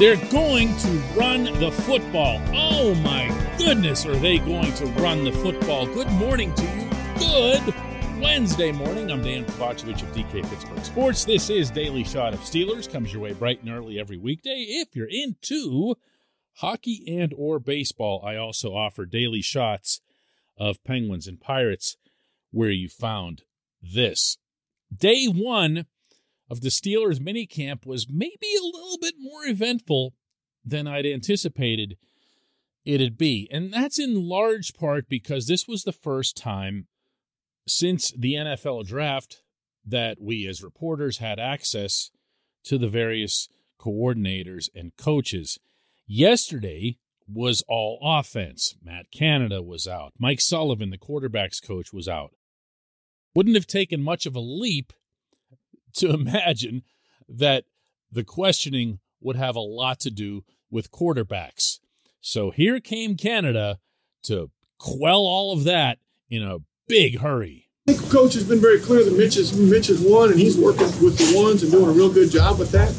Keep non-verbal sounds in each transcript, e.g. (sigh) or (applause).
They're going to run the football. Oh my goodness, are they going to run the football? Good morning to you. Good Wednesday morning. I'm Dejan Kovacevic of DK Pittsburgh Sports. This is Daily Shot of Steelers. Comes your way bright and early every weekday. If you're into hockey and or baseball, I also offer daily shots of Penguins and Pirates where you found this. Day one of the Steelers minicamp was maybe a little bit more eventful than I'd anticipated it'd be. And that's in large part because this was the first time since the NFL draft that we as reporters had access to the various coordinators and coaches. Yesterday was all offense. Matt Canada was out. Mike Sullivan, the quarterback's coach, was out. Wouldn't have taken much of a leap to imagine that the questioning would have a lot to do with quarterbacks. So here came Canada to quell all of that in a big hurry. I think coach has been very clear that Mitch is Mitch is one, and he's working with the ones and doing a real good job with that.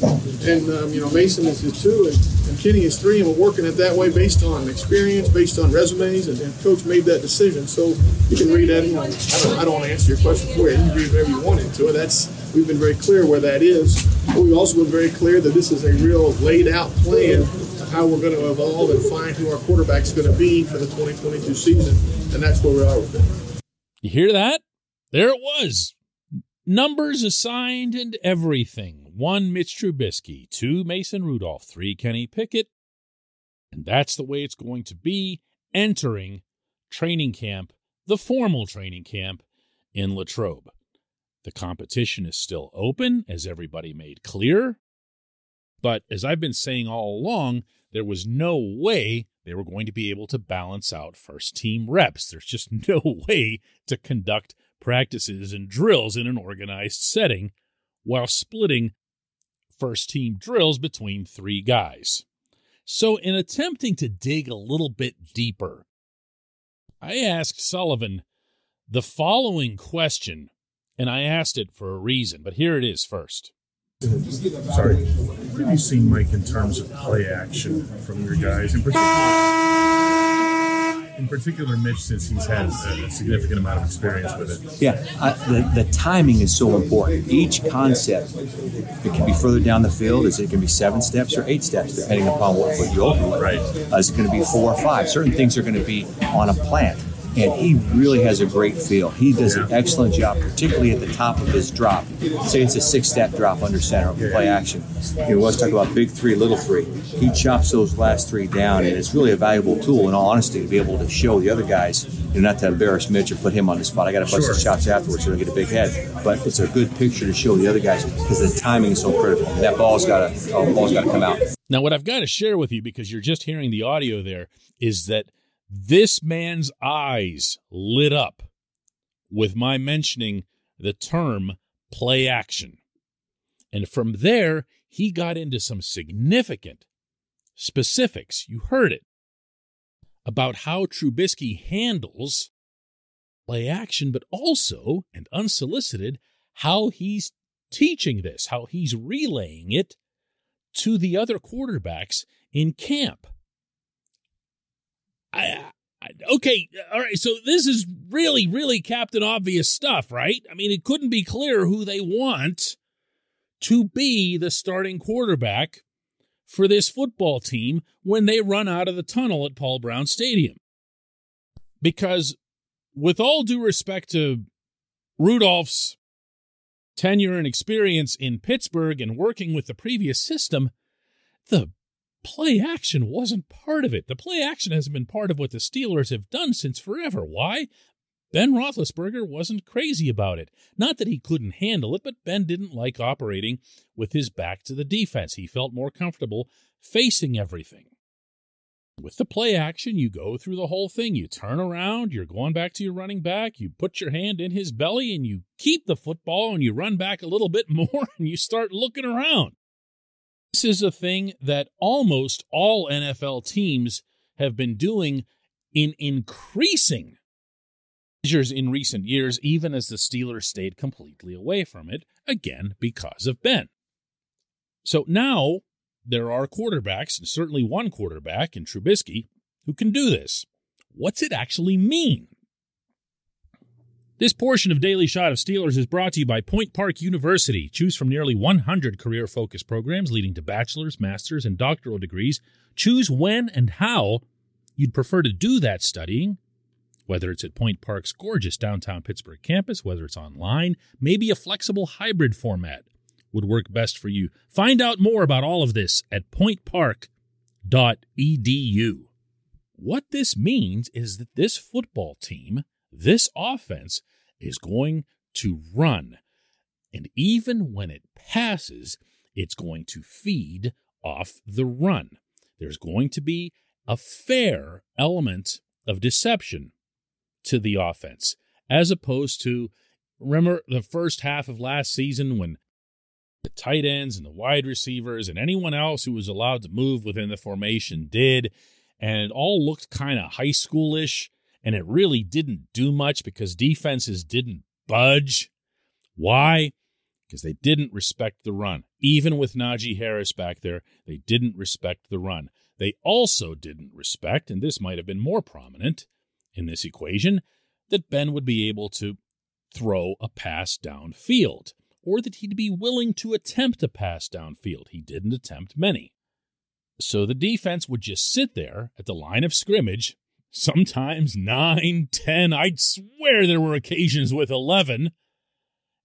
And um, you know Mason is his two, and, and Kenny is three, and we're working it that way based on experience, based on resumes, and, and coach made that decision. So you can read that. You know, I don't, I don't want to answer your question for you. You can read whatever you want into it. That's we've been very clear where that is. But we've also been very clear that this is a real laid out plan of how we're going to evolve and find who our quarterback's going to be for the 2022 season, and that's where we are with it. You hear that? There it was. Numbers assigned and everything. One, Mitch Trubisky. Two, Mason Rudolph. Three, Kenny Pickett. And that's the way it's going to be entering training camp, the formal training camp in Latrobe. The competition is still open, as everybody made clear. But as I've been saying all along, there was no way they were going to be able to balance out first team reps. There's just (laughs) no way to conduct practices and drills in an organized setting while splitting first team drills between three guys. So, in attempting to dig a little bit deeper, I asked Sullivan the following question, and I asked it for a reason, but here it is first. Sorry. What have you seen, Mike, in terms of play action from your guys, in particular? In particular, Mitch, since he's had a significant amount of experience with it. Yeah, I, the, the timing is so important. Each concept, it can be further down the field, is it going to be seven steps or eight steps, depending upon what foot you open with. Right. Uh, is it going to be four or five? Certain things are going to be on a plan and he really has a great feel. He does an excellent job, particularly at the top of his drop. Say it's a six-step drop under center play action. You know, let's talk about big three, little three. He chops those last three down, and it's really a valuable tool, in all honesty, to be able to show the other guys, you know, not to embarrass Mitch or put him on the spot. I got to bust Sure. his shots afterwards so I don't get a big head. But it's a good picture to show the other guys because the timing is so critical. That ball's got to, oh, uh, ball's got to come out. Now, what I've got to share with you, because you're just hearing the audio there, is that this man's eyes lit up with my mentioning the term play action. And from there, he got into some significant specifics. You heard it about how Trubisky handles play action, but also, and unsolicited, how he's teaching this, how he's relaying it to the other quarterbacks in camp. I, I, okay, all right. So this is really, really Captain Obvious stuff, right? I mean, it couldn't be clearer who they want to be the starting quarterback for this football team when they run out of the tunnel at Paul Brown Stadium. Because, with all due respect to Rudolph's tenure and experience in Pittsburgh and working with the previous system, the play action wasn't part of it. The play action hasn't been part of what the Steelers have done since forever. Why? Ben Roethlisberger wasn't crazy about it. Not that he couldn't handle it, but Ben didn't like operating with his back to the defense. He felt more comfortable facing everything. With the play action, you go through the whole thing. You turn around, you're going back to your running back, you put your hand in his belly, and you keep the football, and you run back a little bit (laughs) more, and you start looking around. This is a thing that almost all NFL teams have been doing in increasing measures in recent years, even as the Steelers stayed completely away from it, again because of Ben. So now there are quarterbacks, and certainly one quarterback in Trubisky, who can do this. What's it actually mean? This portion of Daily Shot of Steelers is brought to you by Point Park University. Choose from nearly 100 career focused programs leading to bachelor's, master's, and doctoral degrees. Choose when and how you'd prefer to do that studying, whether it's at Point Park's gorgeous downtown Pittsburgh campus, whether it's online, maybe a flexible hybrid format would work best for you. Find out more about all of this at pointpark.edu. What this means is that this football team, this offense, is going to run. And even when it passes, it's going to feed off the run. There's going to be a fair element of deception to the offense, as opposed to remember the first half of last season when the tight ends and the wide receivers and anyone else who was allowed to move within the formation did, and it all looked kind of high schoolish and it really didn't do much because defenses didn't budge. Why? Because they didn't respect the run. Even with Najee Harris back there, they didn't respect the run. They also didn't respect, and this might have been more prominent in this equation, that Ben would be able to throw a pass downfield, or that he'd be willing to attempt a pass downfield. He didn't attempt many. So the defense would just sit there at the line of scrimmage sometimes nine, ten. I'd swear there were occasions with 11,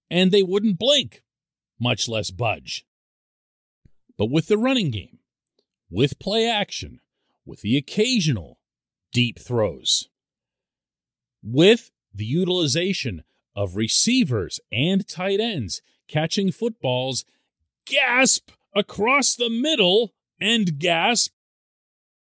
and they wouldn't blink, much less budge. But with the running game, with play action, with the occasional deep throws, with the utilization of receivers and tight ends catching footballs, gasp across the middle and gasp,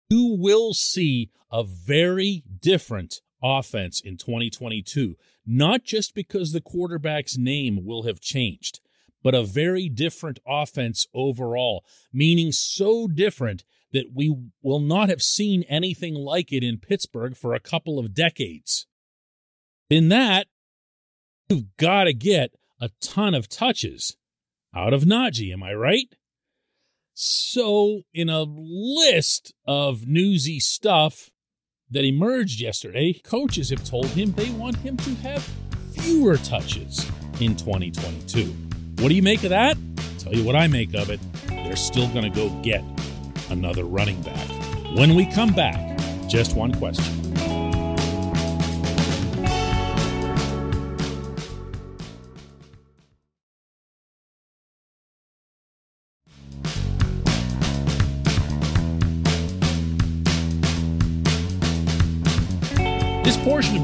you will see a very different offense in 2022, not just because the quarterback's name will have changed, but a very different offense overall, meaning so different that we will not have seen anything like it in Pittsburgh for a couple of decades. In that, you've got to get a ton of touches out of Najee, am I right? So, in a list of newsy stuff that emerged yesterday, coaches have told him they want him to have fewer touches in 2022. What do you make of that? I'll tell you what I make of it. They're still going to go get another running back. When we come back, just one question.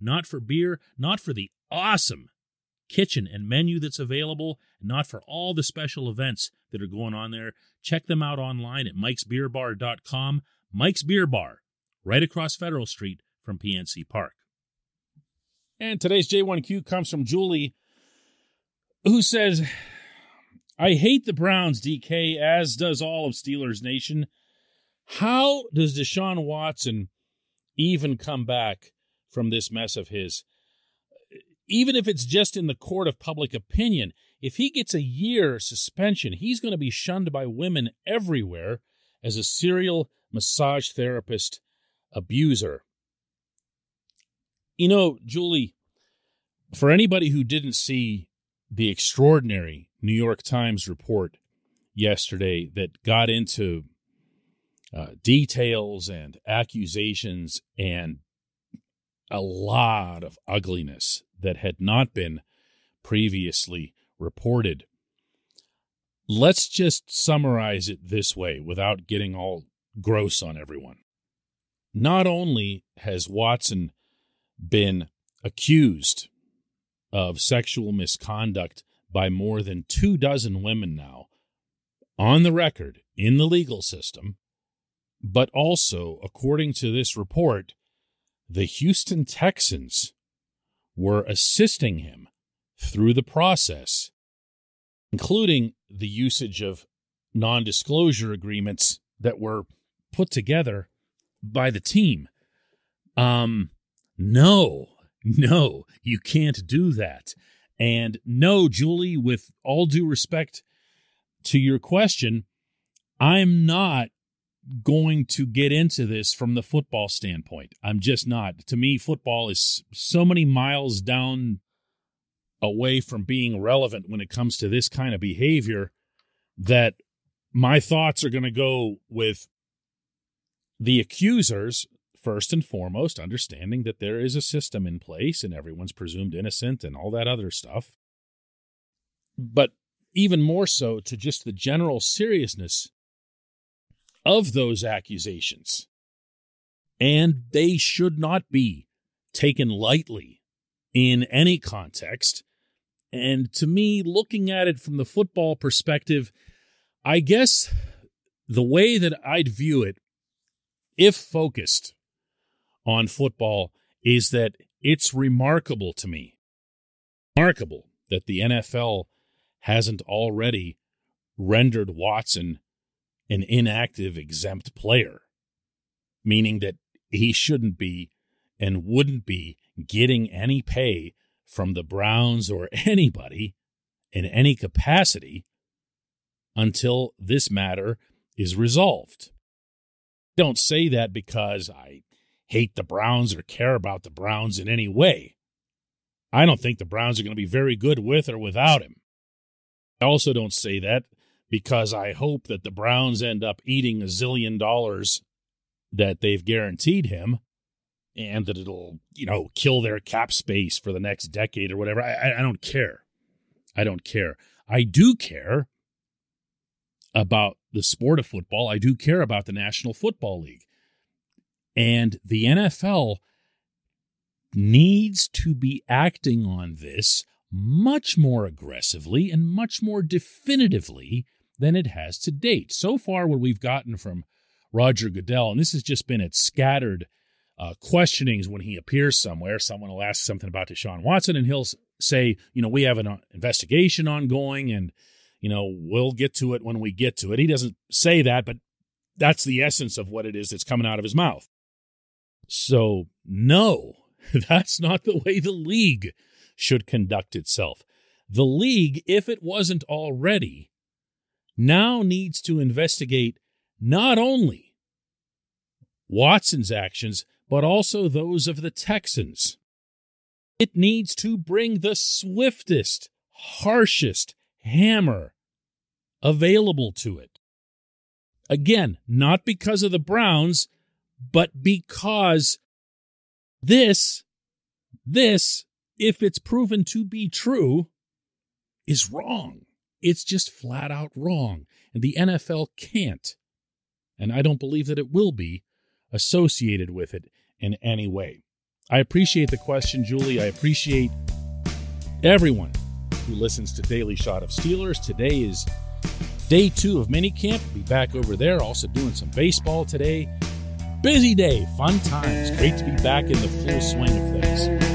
not for beer, not for the awesome kitchen and menu that's available, not for all the special events that are going on there. Check them out online at mikesbeerbar.com. Mike's Beer Bar, right across Federal Street from PNC Park. And today's J1Q comes from Julie, who says, I hate the Browns, DK, as does all of Steelers Nation. How does Deshaun Watson even come back from this mess of his. Even if it's just in the court of public opinion, if he gets a year suspension, he's going to be shunned by women everywhere as a serial massage therapist abuser. You know, Julie, for anybody who didn't see the extraordinary New York Times report yesterday that got into uh, details and accusations and a lot of ugliness that had not been previously reported. Let's just summarize it this way without getting all gross on everyone. Not only has Watson been accused of sexual misconduct by more than two dozen women now on the record in the legal system, But also, according to this report, the Houston Texans were assisting him through the process, including the usage of non disclosure agreements that were put together by the team. Um, no, no, you can't do that. And no, Julie, with all due respect to your question, I'm not going to get into this from the football standpoint. I'm just not. To me, football is so many miles down away from being relevant when it comes to this kind of behavior that my thoughts are going to go with the accusers first and foremost, understanding that there is a system in place and everyone's presumed innocent and all that other stuff. But even more so to just the general seriousness of those accusations. And they should not be taken lightly in any context. And to me, looking at it from the football perspective, I guess the way that I'd view it, if focused on football, is that it's remarkable to me, remarkable that the NFL hasn't already rendered Watson an inactive exempt player, meaning that he shouldn't be and wouldn't be getting any pay from the Browns or (laughs) anybody in any capacity until this matter is resolved. Don't say that because I hate the Browns or care about the Browns in any way. I don't think the Browns are going to be very good with or without him. I also don't say that because I hope that the Browns end up eating a zillion dollars that they've guaranteed him and that it'll, you know, kill their cap space for the next decade or whatever. I, I don't care. I don't care. I do care about the sport of football. I do care about the National Football League. And the NFL needs to be acting on this much more aggressively and much more definitively than it has to date. So far, what we've gotten from Roger Goodell, and this has just been at scattered uh, questionings when he appears somewhere. Someone will ask something about Deshaun Watson, and he'll say, you know, we have an uh, investigation ongoing, and you know, we'll get to it when we get to it. He doesn't say that, but that's the essence of what it is that's coming out of his mouth. So, no, (laughs) that's not the way the league should conduct itself. The league, if it wasn't already, now needs to investigate not only Watson's actions, but also those of the Texans. It needs to bring the swiftest, harshest hammer available to it. Again, not because of the Browns, but because this, this, if it's proven to be true, is wrong. It's just flat out wrong. And the NFL can't, and I don't believe that it will be, associated with it in any way. I appreciate the question, Julie. I appreciate everyone who listens to Daily Shot of Steelers. Today is day two of minicamp. Be back over there, also doing some baseball today. Busy day, fun times. Great to be back in the full swing of things.